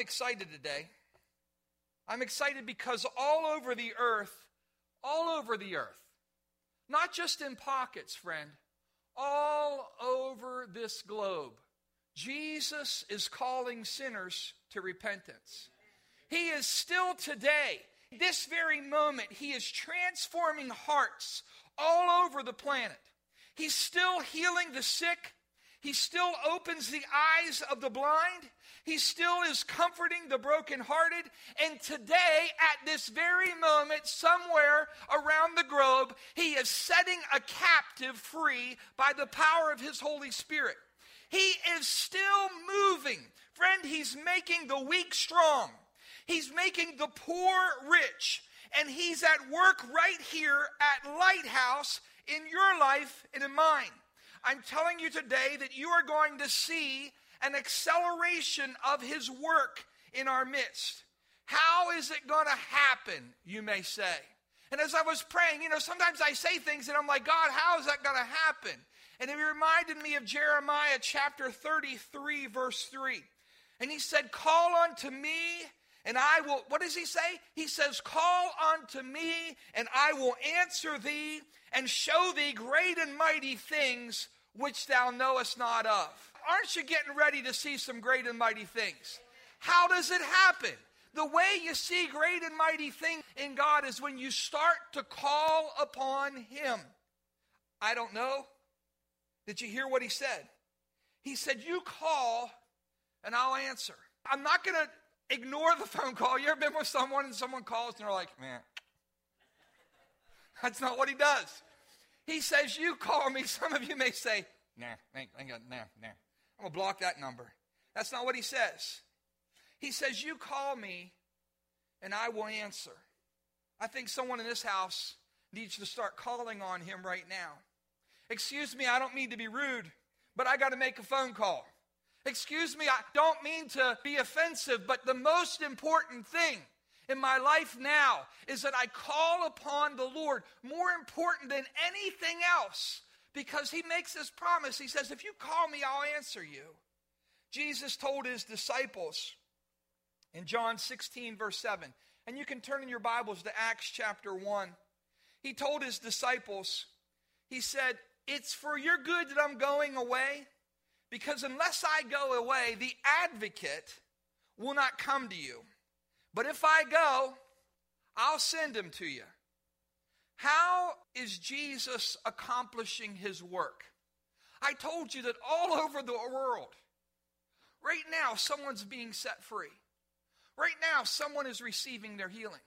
I'm excited today. I'm excited because all over the earth, all over the earth, not just in pockets, friend, all over this globe, Jesus is calling sinners to repentance. He is still today, this very moment, He is transforming hearts all over the planet. He's still healing the sick. He still opens the eyes of the blind. He still is comforting the brokenhearted. And today, at this very moment, somewhere around the globe, He is setting a captive free by the power of His Holy Spirit. He is still moving. Friend, He's making the weak strong, He's making the poor rich. And He's at work right here at Lighthouse in your life and in mine. I'm telling you today that you are going to see an acceleration of his work in our midst. How is it going to happen, you may say? And as I was praying, you know, sometimes I say things and I'm like, God, how is that going to happen? And it reminded me of Jeremiah chapter 33, verse 3. And he said, Call unto me, and I will, what does he say? He says, Call unto me, and I will answer thee, and show thee great and mighty things which thou knowest not of. Aren't you getting ready to see some great and mighty things? How does it happen? The way you see great and mighty things in God is when you start to call upon Him. I don't know. Did you hear what He said? He said, You call and I'll answer. I'm not going to ignore the phone call. You ever been with someone and someone calls and they're like, Man, that's not what He does. He says, You call me. Some of you may say, Nah, ain't, ain't got, nah, nah. I'm going to block that number. That's not what he says. He says, You call me and I will answer. I think someone in this house needs to start calling on him right now. Excuse me, I don't mean to be rude, but I got to make a phone call. Excuse me, I don't mean to be offensive, but the most important thing in my life now is that I call upon the Lord more important than anything else because he makes this promise. He says, If you call me, I'll answer you. Jesus told his disciples in John 16, verse 7, and you can turn in your Bibles to Acts chapter 1. He told his disciples, He said, It's for your good that I'm going away, because unless I go away, the advocate will not come to you. But if I go, I'll send him to you. How is Jesus accomplishing his work? I told you that all over the world, right now, someone's being set free. Right now, someone is receiving their healing.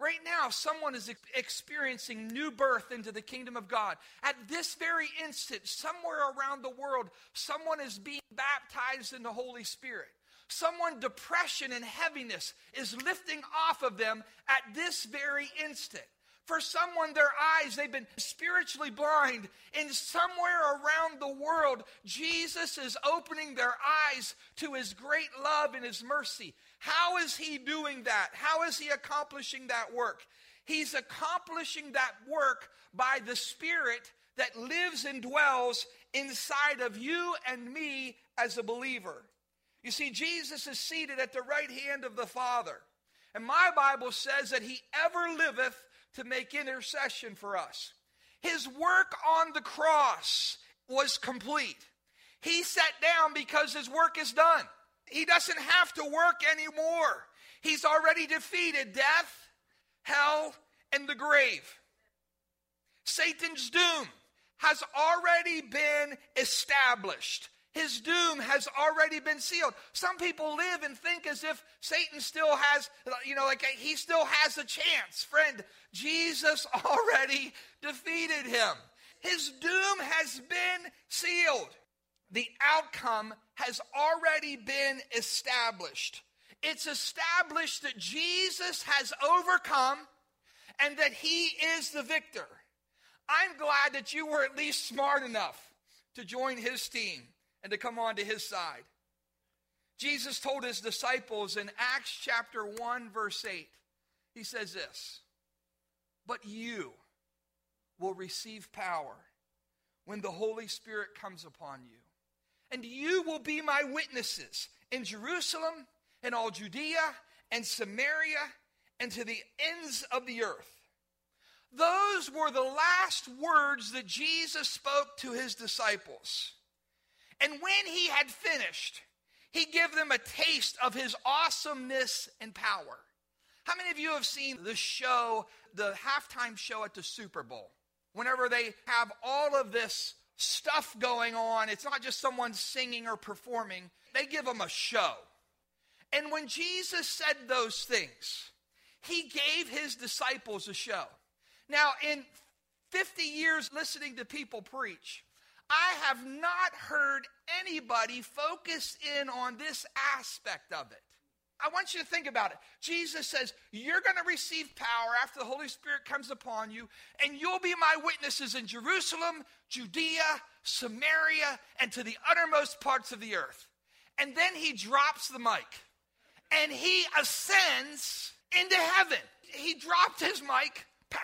Right now, someone is experiencing new birth into the kingdom of God. At this very instant, somewhere around the world, someone is being baptized in the Holy Spirit. Someone, depression and heaviness is lifting off of them at this very instant. For someone, their eyes, they've been spiritually blind. And somewhere around the world, Jesus is opening their eyes to his great love and his mercy. How is he doing that? How is he accomplishing that work? He's accomplishing that work by the Spirit that lives and dwells inside of you and me as a believer. You see, Jesus is seated at the right hand of the Father. And my Bible says that he ever liveth to make intercession for us. His work on the cross was complete. He sat down because his work is done. He doesn't have to work anymore. He's already defeated death, hell, and the grave. Satan's doom has already been established. His doom has already been sealed. Some people live and think as if Satan still has, you know, like he still has a chance. Friend, Jesus already defeated him. His doom has been sealed. The outcome has already been established. It's established that Jesus has overcome and that he is the victor. I'm glad that you were at least smart enough to join his team and to come on to his side. Jesus told his disciples in Acts chapter 1, verse 8, he says this But you will receive power when the Holy Spirit comes upon you. And you will be my witnesses in Jerusalem and all Judea and Samaria and to the ends of the earth. Those were the last words that Jesus spoke to his disciples. And when he had finished, he gave them a taste of his awesomeness and power. How many of you have seen the show, the halftime show at the Super Bowl? Whenever they have all of this stuff going on, it's not just someone singing or performing, they give them a show. And when Jesus said those things, he gave his disciples a show. Now, in 50 years listening to people preach, I have not heard anybody focus in on this aspect of it. I want you to think about it. Jesus says, You're going to receive power after the Holy Spirit comes upon you, and you'll be my witnesses in Jerusalem, Judea, Samaria, and to the uttermost parts of the earth. And then he drops the mic and he ascends into heaven. He dropped his mic, pow,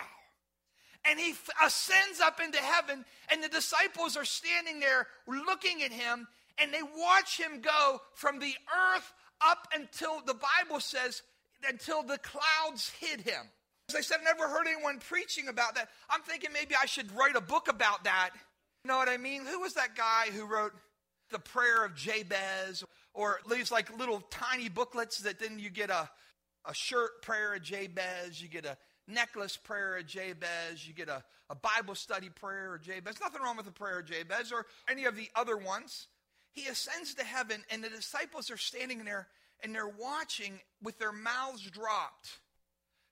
and he ascends up into heaven, and the disciples are standing there looking at him, and they watch him go from the earth up until the Bible says, until the clouds hid him. As I said, I never heard anyone preaching about that. I'm thinking maybe I should write a book about that. You know what I mean? Who was that guy who wrote the prayer of Jabez? Or these like little tiny booklets that then you get a, a shirt prayer of Jabez, you get a necklace prayer of Jabez, you get a, a Bible study prayer of Jabez. Nothing wrong with the prayer of Jabez or any of the other ones. He ascends to heaven, and the disciples are standing there and they're watching with their mouths dropped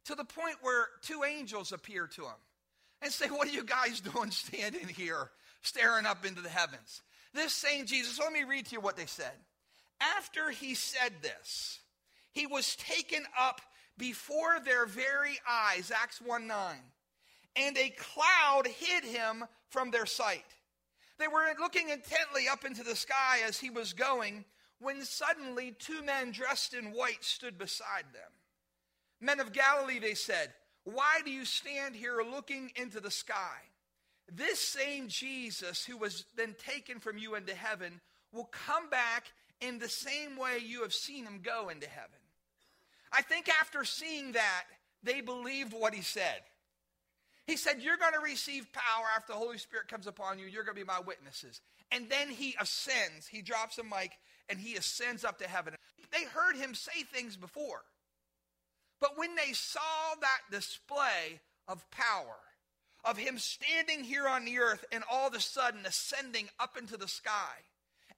to the point where two angels appear to him and say, What are you guys doing standing here, staring up into the heavens? This same Jesus, let me read to you what they said. After he said this, he was taken up before their very eyes, Acts 1 9, and a cloud hid him from their sight. They were looking intently up into the sky as he was going, when suddenly two men dressed in white stood beside them. Men of Galilee, they said, why do you stand here looking into the sky? This same Jesus who was then taken from you into heaven will come back in the same way you have seen him go into heaven. I think after seeing that, they believed what he said. He said, You're going to receive power after the Holy Spirit comes upon you. You're going to be my witnesses. And then he ascends. He drops a mic and he ascends up to heaven. They heard him say things before. But when they saw that display of power, of him standing here on the earth and all of a sudden ascending up into the sky,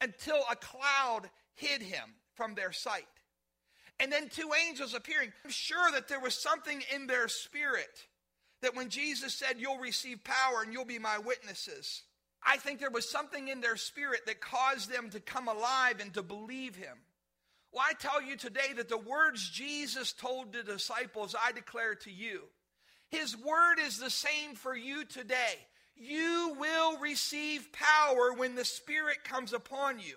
until a cloud hid him from their sight. And then two angels appearing. I'm sure that there was something in their spirit that when Jesus said, You'll receive power and you'll be my witnesses, I think there was something in their spirit that caused them to come alive and to believe him. Well, I tell you today that the words Jesus told the disciples, I declare to you. His word is the same for you today you will receive power when the Spirit comes upon you.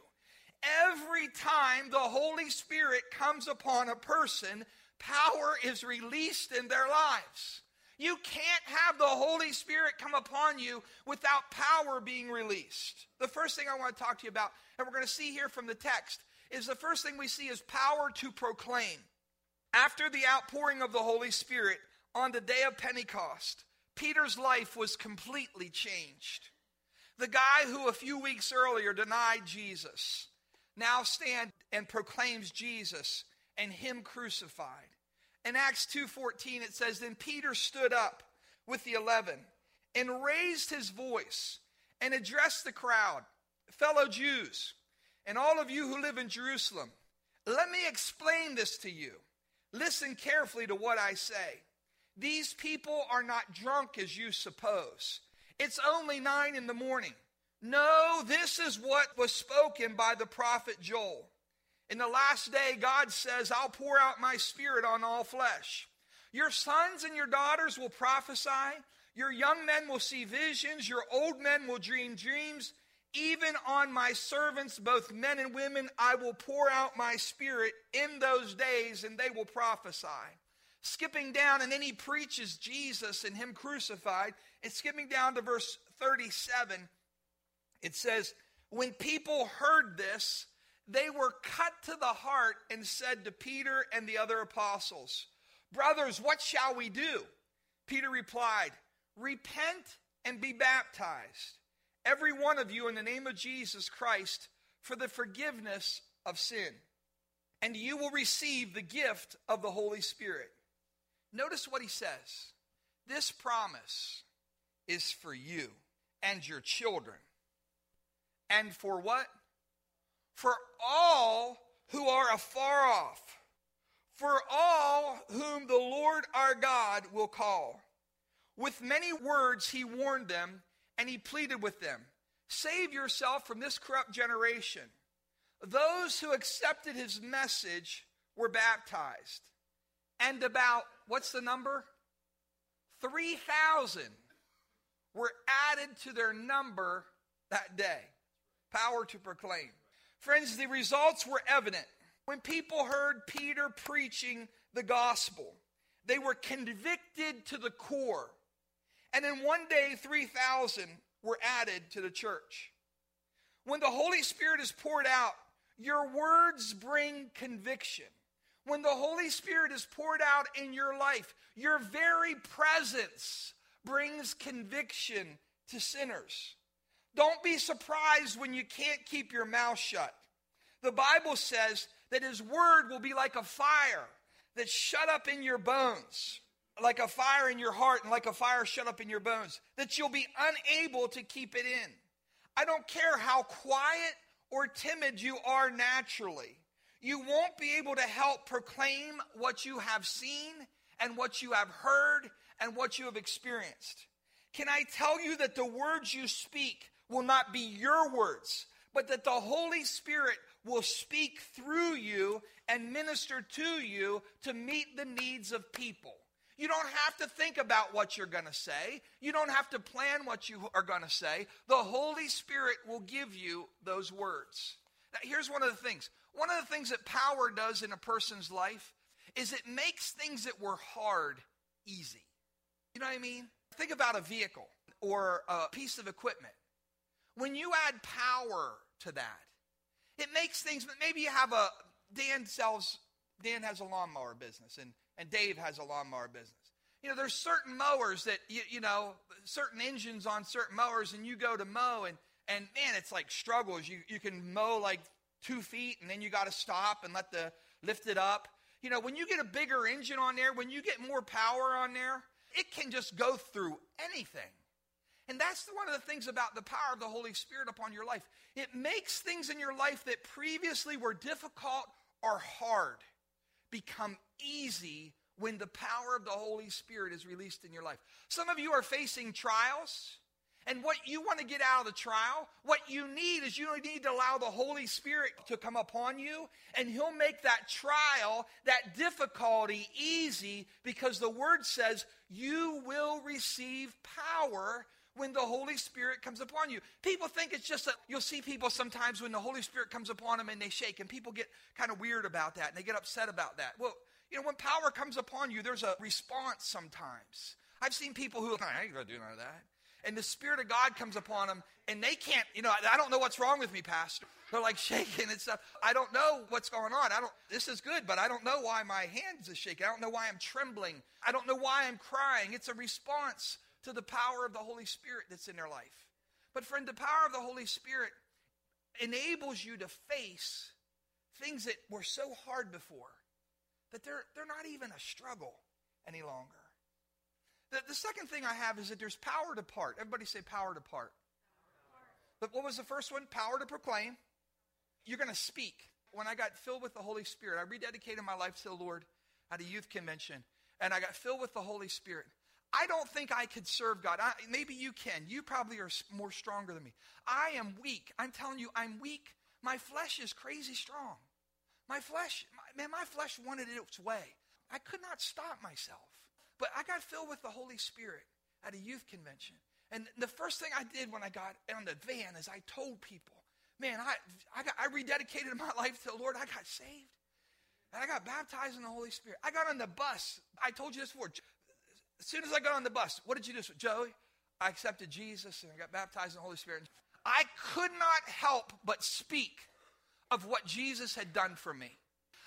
Every time the Holy Spirit comes upon a person, power is released in their lives. You can't have the Holy Spirit come upon you without power being released. The first thing I want to talk to you about, and we're going to see here from the text, is the first thing we see is power to proclaim. After the outpouring of the Holy Spirit on the day of Pentecost, Peter's life was completely changed. The guy who a few weeks earlier denied Jesus now stand and proclaims Jesus and him crucified. In Acts 2:14 it says then Peter stood up with the 11 and raised his voice and addressed the crowd, fellow Jews, and all of you who live in Jerusalem, let me explain this to you. Listen carefully to what I say. These people are not drunk as you suppose. It's only nine in the morning. No, this is what was spoken by the prophet Joel. In the last day, God says, I'll pour out my spirit on all flesh. Your sons and your daughters will prophesy. Your young men will see visions. Your old men will dream dreams. Even on my servants, both men and women, I will pour out my spirit in those days, and they will prophesy skipping down, and then he preaches Jesus and him crucified. And skipping down to verse 37, it says, When people heard this, they were cut to the heart and said to Peter and the other apostles, Brothers, what shall we do? Peter replied, Repent and be baptized, every one of you, in the name of Jesus Christ, for the forgiveness of sin, and you will receive the gift of the Holy Spirit. Notice what he says this promise is for you and your children. And for what? For all who are afar off, for all whom the Lord our God will call. With many words he warned them, and he pleaded with them Save yourself from this corrupt generation. Those who accepted his message were baptized. And about, what's the number? 3,000 were added to their number that day. Power to proclaim. Friends, the results were evident. When people heard Peter preaching the gospel, they were convicted to the core. And in one day, 3,000 were added to the church. When the Holy Spirit is poured out, your words bring conviction. When the Holy Spirit is poured out in your life, your very presence brings conviction to sinners. Don't be surprised when you can't keep your mouth shut. The Bible says that His word will be like a fire that's shut up in your bones, like a fire in your heart and like a fire shut up in your bones, that you'll be unable to keep it in. I don't care how quiet or timid you are naturally, you won't be able to help proclaim what you have seen and what you have heard and what you have experienced. Can I tell you that the words you speak will not be your words, but that the Holy Spirit will speak through you and minister to you to meet the needs of people? You don't have to think about what you're going to say. You don't have to plan what you are going to say. The Holy Spirit will give you those words. Now, here's one of the things. One of the things that power does in a person's life is it makes things that were hard easy. You know what I mean? Think about a vehicle or a piece of equipment. When you add power to that, it makes things, maybe you have a, Dan sells, Dan has a lawnmower business and and Dave has a lawnmower business. You know, there's certain mowers that you, you know, certain engines on certain mowers, and you go to mow, and and man, it's like struggles. You you can mow like two feet, and then you got to stop and let the lift it up. You know, when you get a bigger engine on there, when you get more power on there, it can just go through anything. And that's one of the things about the power of the Holy Spirit upon your life. It makes things in your life that previously were difficult or hard become easy when the power of the Holy Spirit is released in your life. Some of you are facing trials. And what you want to get out of the trial, what you need is you need to allow the Holy Spirit to come upon you, and He'll make that trial, that difficulty easy because the Word says you will receive power when the Holy Spirit comes upon you. People think it's just that you'll see people sometimes when the Holy Spirit comes upon them and they shake, and people get kind of weird about that and they get upset about that. Well, you know, when power comes upon you, there's a response sometimes. I've seen people who, I ain't to do none of that. And the Spirit of God comes upon them, and they can't, you know, I don't know what's wrong with me, Pastor. They're like shaking and stuff. I don't know what's going on. I don't, this is good, but I don't know why my hands are shaking. I don't know why I'm trembling. I don't know why I'm crying. It's a response to the power of the Holy Spirit that's in their life. But, friend, the power of the Holy Spirit enables you to face things that were so hard before that they're, they're not even a struggle any longer. The, the second thing I have is that there's power to part. Everybody say power to part. But what was the first one? Power to proclaim. You're going to speak. When I got filled with the Holy Spirit, I rededicated my life to the Lord at a youth convention, and I got filled with the Holy Spirit. I don't think I could serve God. I, maybe you can. You probably are more stronger than me. I am weak. I'm telling you, I'm weak. My flesh is crazy strong. My flesh, my, man, my flesh wanted its way. I could not stop myself. But I got filled with the Holy Spirit at a youth convention. And the first thing I did when I got on the van is I told people, man, I, I, got, I rededicated my life to the Lord. I got saved. And I got baptized in the Holy Spirit. I got on the bus. I told you this before. As soon as I got on the bus, what did you do? Joey, I accepted Jesus and I got baptized in the Holy Spirit. I could not help but speak of what Jesus had done for me.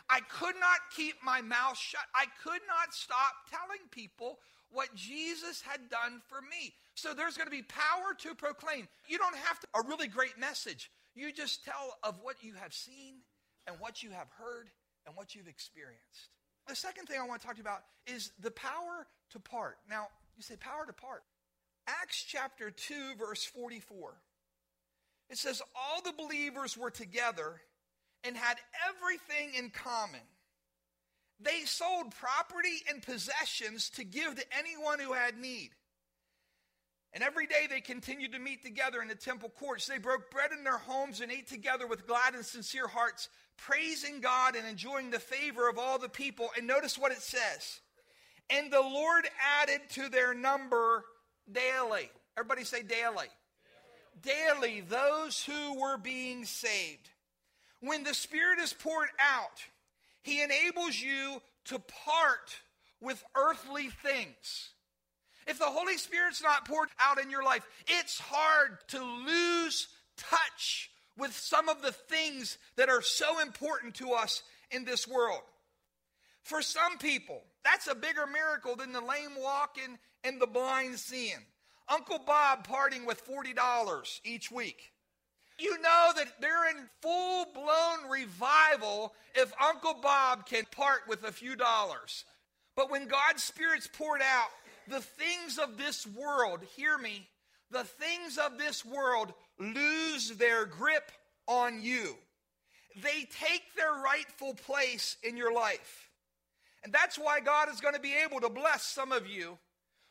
I could not keep my mouth shut. I could not stop telling people what Jesus had done for me. So there's going to be power to proclaim. You don't have to, a really great message. You just tell of what you have seen and what you have heard and what you've experienced. The second thing I want to talk to you about is the power to part. Now, you say power to part. Acts chapter 2, verse 44. It says, All the believers were together and had everything in common. They sold property and possessions to give to anyone who had need. And every day they continued to meet together in the temple courts. They broke bread in their homes and ate together with glad and sincere hearts, praising God and enjoying the favor of all the people. And notice what it says. And the Lord added to their number daily. Everybody say daily. Daily, daily those who were being saved. When the Spirit is poured out, He enables you to part with earthly things. If the Holy Spirit's not poured out in your life, it's hard to lose touch with some of the things that are so important to us in this world. For some people, that's a bigger miracle than the lame walking and the blind seeing. Uncle Bob parting with $40 each week. You know that they're in full blown revival if Uncle Bob can part with a few dollars. But when God's Spirit's poured out, the things of this world, hear me, the things of this world lose their grip on you. They take their rightful place in your life. And that's why God is going to be able to bless some of you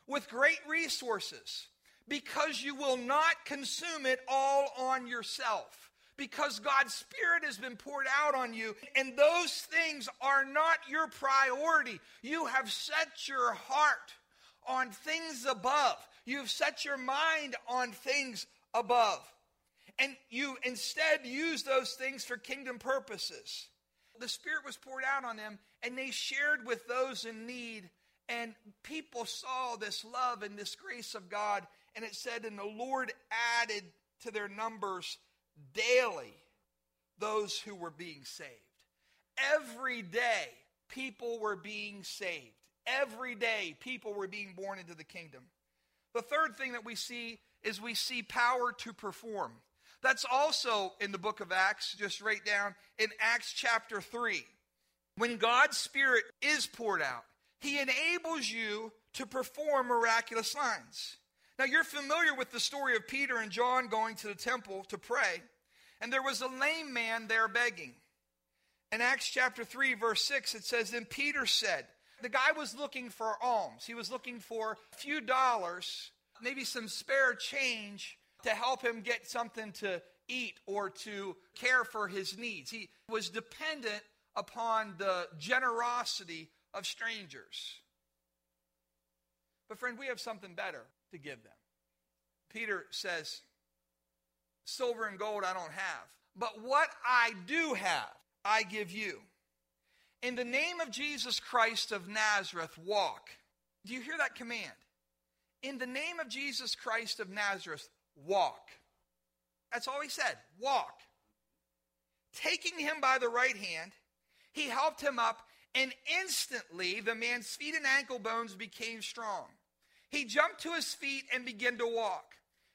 with great resources because you will not consume it all on yourself. Because God's Spirit has been poured out on you, and those things are not your priority. You have set your heart on things above. You've set your mind on things above. And you instead use those things for kingdom purposes. The Spirit was poured out on them, and they shared with those in need. And people saw this love and this grace of God. And it said, And the Lord added to their numbers daily those who were being saved. Every day, people were being saved. Every day, people were being born into the kingdom. The third thing that we see is we see power to perform. That's also in the book of Acts, just right down in Acts chapter 3. When God's Spirit is poured out, He enables you to perform miraculous signs. Now, you're familiar with the story of Peter and John going to the temple to pray, and there was a lame man there begging. In Acts chapter 3, verse 6, it says, Then Peter said, the guy was looking for alms. He was looking for a few dollars, maybe some spare change to help him get something to eat or to care for his needs. He was dependent upon the generosity of strangers. But, friend, we have something better to give them. Peter says, Silver and gold I don't have, but what I do have, I give you. In the name of Jesus Christ of Nazareth, walk. Do you hear that command? In the name of Jesus Christ of Nazareth, walk. That's all he said walk. Taking him by the right hand, he helped him up, and instantly the man's feet and ankle bones became strong. He jumped to his feet and began to walk.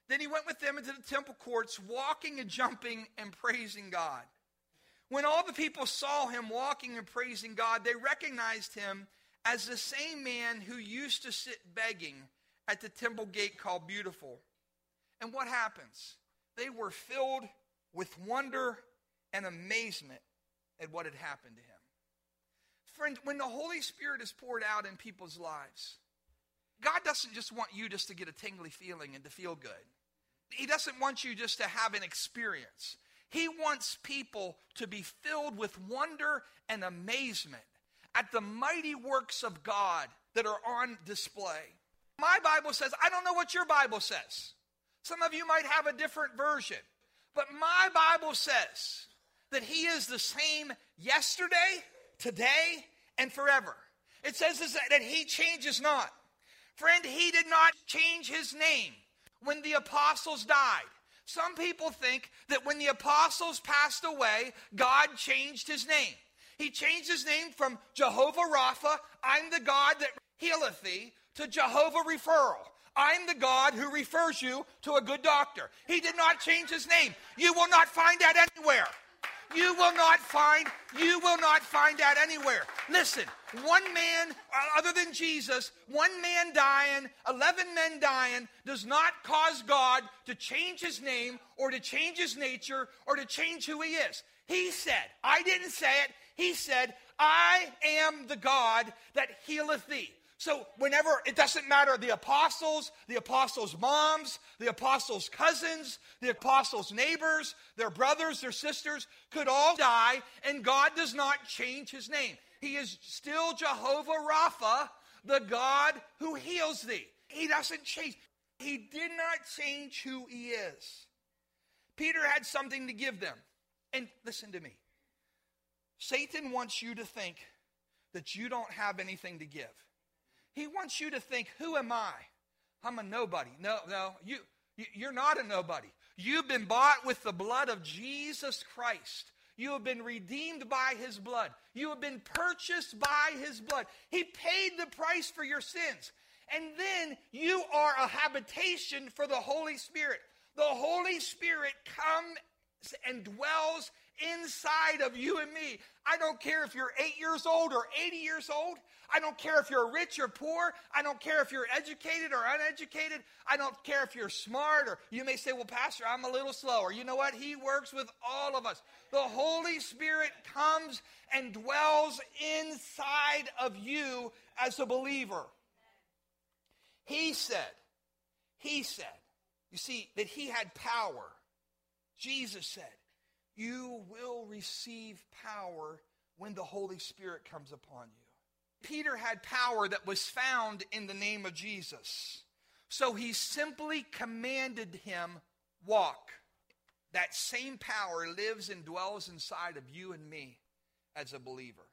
Then he went with them into the temple courts, walking and jumping and praising God. When all the people saw him walking and praising God, they recognized him as the same man who used to sit begging at the temple gate called Beautiful. And what happens? They were filled with wonder and amazement at what had happened to him. Friend, when the Holy Spirit is poured out in people's lives, God doesn't just want you just to get a tingly feeling and to feel good. He doesn't want you just to have an experience. He wants people to be filled with wonder and amazement at the mighty works of God that are on display. My Bible says, I don't know what your Bible says. Some of you might have a different version. But my Bible says that He is the same yesterday, today, and forever. It says that He changes not. Friend, He did not change His name when the apostles died. Some people think that when the apostles passed away, God changed his name. He changed his name from Jehovah Rapha, I'm the God that healeth thee, to Jehovah Referral. I'm the God who refers you to a good doctor. He did not change his name. You will not find that anywhere. You will not find, you will not find that anywhere. Listen, one man, uh, other than Jesus, one man dying, 11 men dying, does not cause God to change his name or to change his nature or to change who he is. He said, I didn't say it, he said, I am the God that healeth thee. So, whenever it doesn't matter the apostles, the apostles' moms, the apostles' cousins, the apostles' neighbors, their brothers, their sisters could all die, and God does not change his name. He is still Jehovah Rapha, the God who heals thee. He doesn't change. He did not change who he is. Peter had something to give them. And listen to me Satan wants you to think that you don't have anything to give. He wants you to think, who am I? I'm a nobody. No, no, you, you're not a nobody. You've been bought with the blood of Jesus Christ. You have been redeemed by his blood. You have been purchased by his blood. He paid the price for your sins. And then you are a habitation for the Holy Spirit. The Holy Spirit comes and dwells inside of you and me. I don't care if you're eight years old or 80 years old. I don't care if you're rich or poor. I don't care if you're educated or uneducated. I don't care if you're smart or you may say, well, Pastor, I'm a little slower. You know what? He works with all of us. The Holy Spirit comes and dwells inside of you as a believer. He said, He said, you see, that He had power. Jesus said, you will receive power when the Holy Spirit comes upon you. Peter had power that was found in the name of Jesus. So he simply commanded him, walk. That same power lives and dwells inside of you and me as a believer.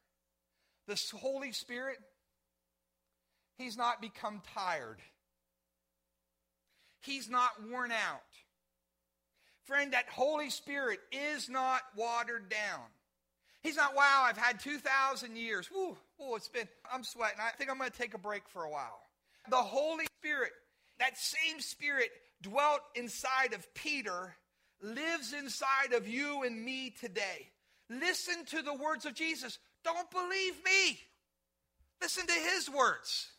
The Holy Spirit, he's not become tired. He's not worn out. Friend, that Holy Spirit is not watered down. He's not, wow, I've had 2,000 years. Woo, woo, it's been, I'm sweating. I think I'm going to take a break for a while. The Holy Spirit, that same Spirit dwelt inside of Peter, lives inside of you and me today. Listen to the words of Jesus. Don't believe me. Listen to his words.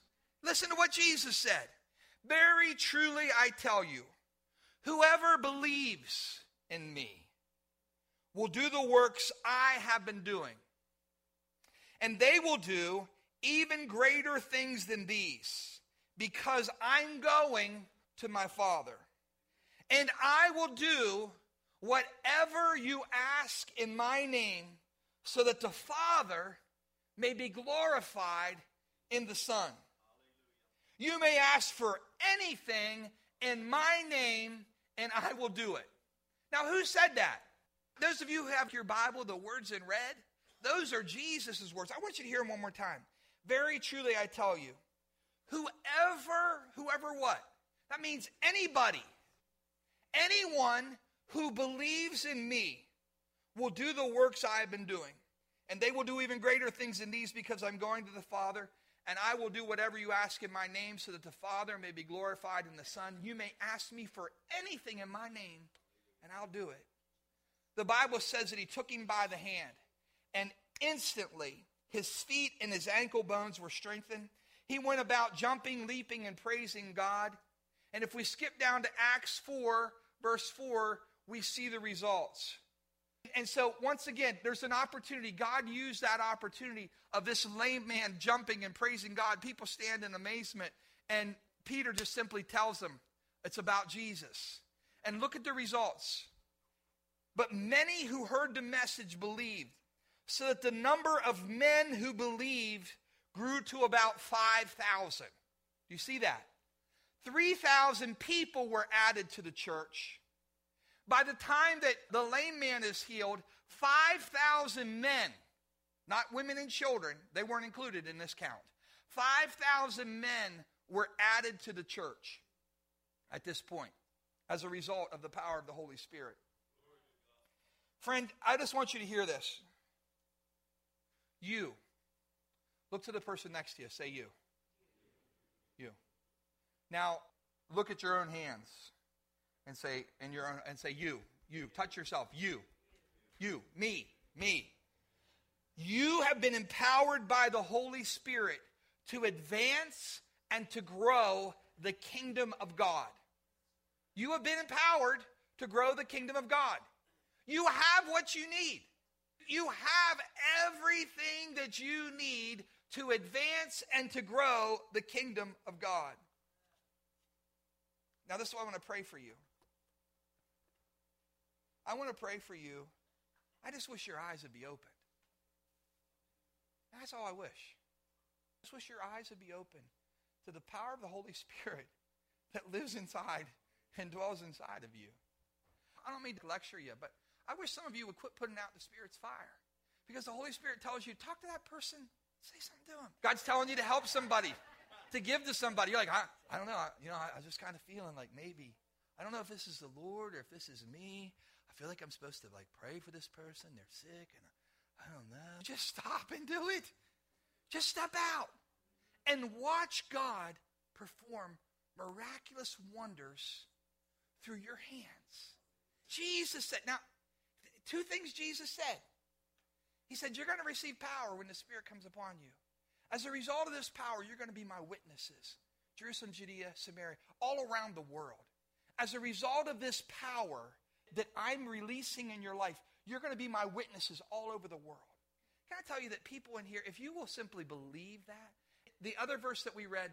Listen to what Jesus said. Very truly, I tell you, Whoever believes in me will do the works I have been doing. And they will do even greater things than these, because I'm going to my Father. And I will do whatever you ask in my name, so that the Father may be glorified in the Son. You may ask for anything in my name, and I will do it. Now, who said that? Those of you who have your Bible, the words in red, those are Jesus' words. I want you to hear them one more time. Very truly, I tell you, whoever, whoever what? That means anybody, anyone who believes in me will do the works I have been doing. And they will do even greater things than these because I'm going to the Father and I will do whatever you ask in my name so that the Father may be glorified in the Son. You may ask me for anything in my name, and I'll do it. The Bible says that he took him by the hand, and instantly his feet and his ankle bones were strengthened. He went about jumping, leaping, and praising God. And if we skip down to Acts 4, verse 4, we see the results. And so, once again, there's an opportunity. God used that opportunity of this lame man jumping and praising God. People stand in amazement. And Peter just simply tells them it's about Jesus. And look at the results. But many who heard the message believed, so that the number of men who believed grew to about 5,000. Do you see that? 3,000 people were added to the church. By the time that the lame man is healed, 5,000 men, not women and children, they weren't included in this count. 5,000 men were added to the church at this point. as a result of the power of the Holy Spirit. Friend, I just want you to hear this. You. Look to the person next to you. Say you. You. Now, look at your own hands and say, and your own, and say you. You. Touch yourself. You. You. Me. Me. You have been empowered by the Holy Spirit to advance and to grow the kingdom of God. You have been empowered to grow the kingdom of God. You have what you need. You have everything that you need to advance and to grow the kingdom of God. Now, this is why I want to pray for you. I want to pray for you. I just wish your eyes would be opened. That's all I wish. I just wish your eyes would be open to the power of the Holy Spirit that lives inside and dwells inside of you. I don't mean to lecture you, but I wish some of you would quit putting out the Spirit's fire. Because the Holy Spirit tells you, talk to that person, say something to him. God's telling you to help somebody, to give to somebody. You're like, I, I don't know. I, you know, I, I was just kind of feeling like maybe, I don't know if this is the Lord or if this is me. I feel like I'm supposed to like pray for this person. They're sick and I don't know. Just stop and do it. Just step out and watch God perform miraculous wonders through your hands. Jesus said, now, two things Jesus said. He said, You're going to receive power when the Spirit comes upon you. As a result of this power, you're going to be my witnesses Jerusalem, Judea, Samaria, all around the world. As a result of this power that I'm releasing in your life, you're going to be my witnesses all over the world. Can I tell you that people in here, if you will simply believe that, the other verse that we read,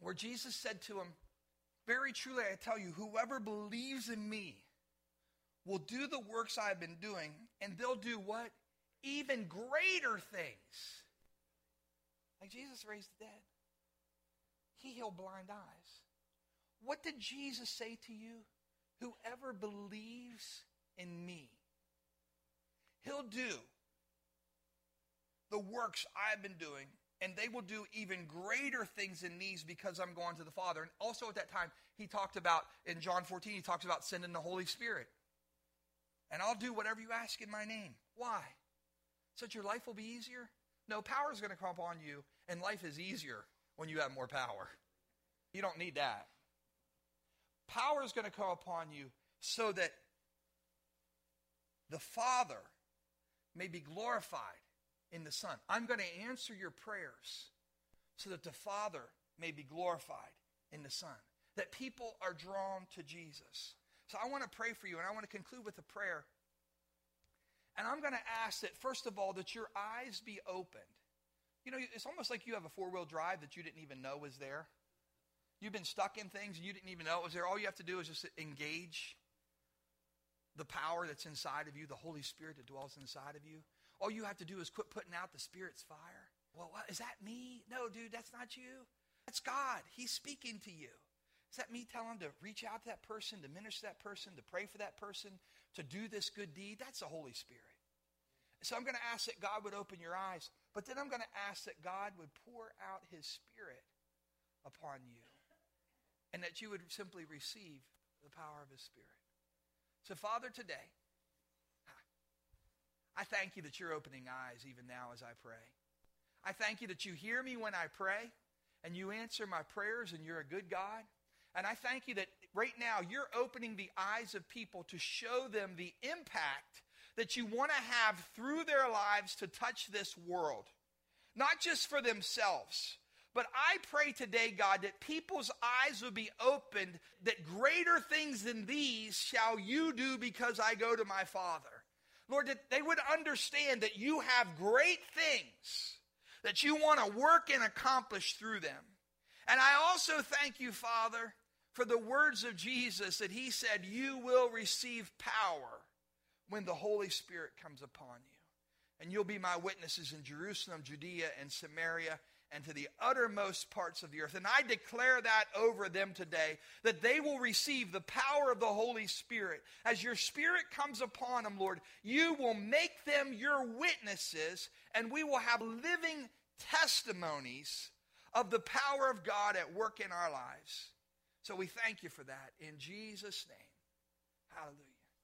where Jesus said to him, Very truly I tell you, whoever believes in me will do the works I've been doing, and they'll do what? Even greater things. Like Jesus raised the dead, He healed blind eyes. What did Jesus say to you? Whoever believes in me, He'll do the works I've been doing, and they will do even greater things than these because I'm going to the Father. And also at that time, he talked about, in John 14, he talks about sending the Holy Spirit. And I'll do whatever you ask in my name. Why? So that your life will be easier? No, power is going to come upon you, and life is easier when you have more power. You don't need that. Power is going to come upon you so that the Father may be glorified in the Son. I'm going to answer your prayers so that the Father may be glorified in the Son, that people are drawn to Jesus. So I want to pray for you, and I want to conclude with a prayer. And I'm going to ask that, first of all, that your eyes be opened. You know, it's almost like you have a four wheel drive that you didn't even know was there. You've been stuck in things and you didn't even know it was there. All you have to do is just engage the power that's inside of you, the Holy Spirit that dwells inside of you. All you have to do is quit putting out the Spirit's fire. Well, what, is that me? No, dude, that's not you. That's God. He's speaking to you. Is that me telling to reach out to that person, to minister to that person, to pray for that person, to do this good deed? That's the Holy Spirit. So I'm going to ask that God would open your eyes, but then I'm going to ask that God would pour out his Spirit upon you and that you would simply receive the power of his Spirit. So, Father, today, I thank you that you're opening eyes even now as I pray. I thank you that you hear me when I pray and you answer my prayers and you're a good God. And I thank you that right now you're opening the eyes of people to show them the impact that you want to have through their lives to touch this world. Not just for themselves, but I pray today, God, that people's eyes will be opened, that greater things than these shall you do because I go to my Father. Lord, that they would understand that you have great things that you want to work and accomplish through them. And I also thank you, Father, for the words of Jesus that he said, You will receive power when the Holy Spirit comes upon you. And you'll be my witnesses in Jerusalem, Judea, and Samaria, and to the uttermost parts of the earth. And I declare that over them today, that they will receive the power of the Holy Spirit. As your Spirit comes upon them, Lord, you will make them your witnesses, and we will have living testimonies of the power of God at work in our lives. So we thank you for that in Jesus' name. Hallelujah.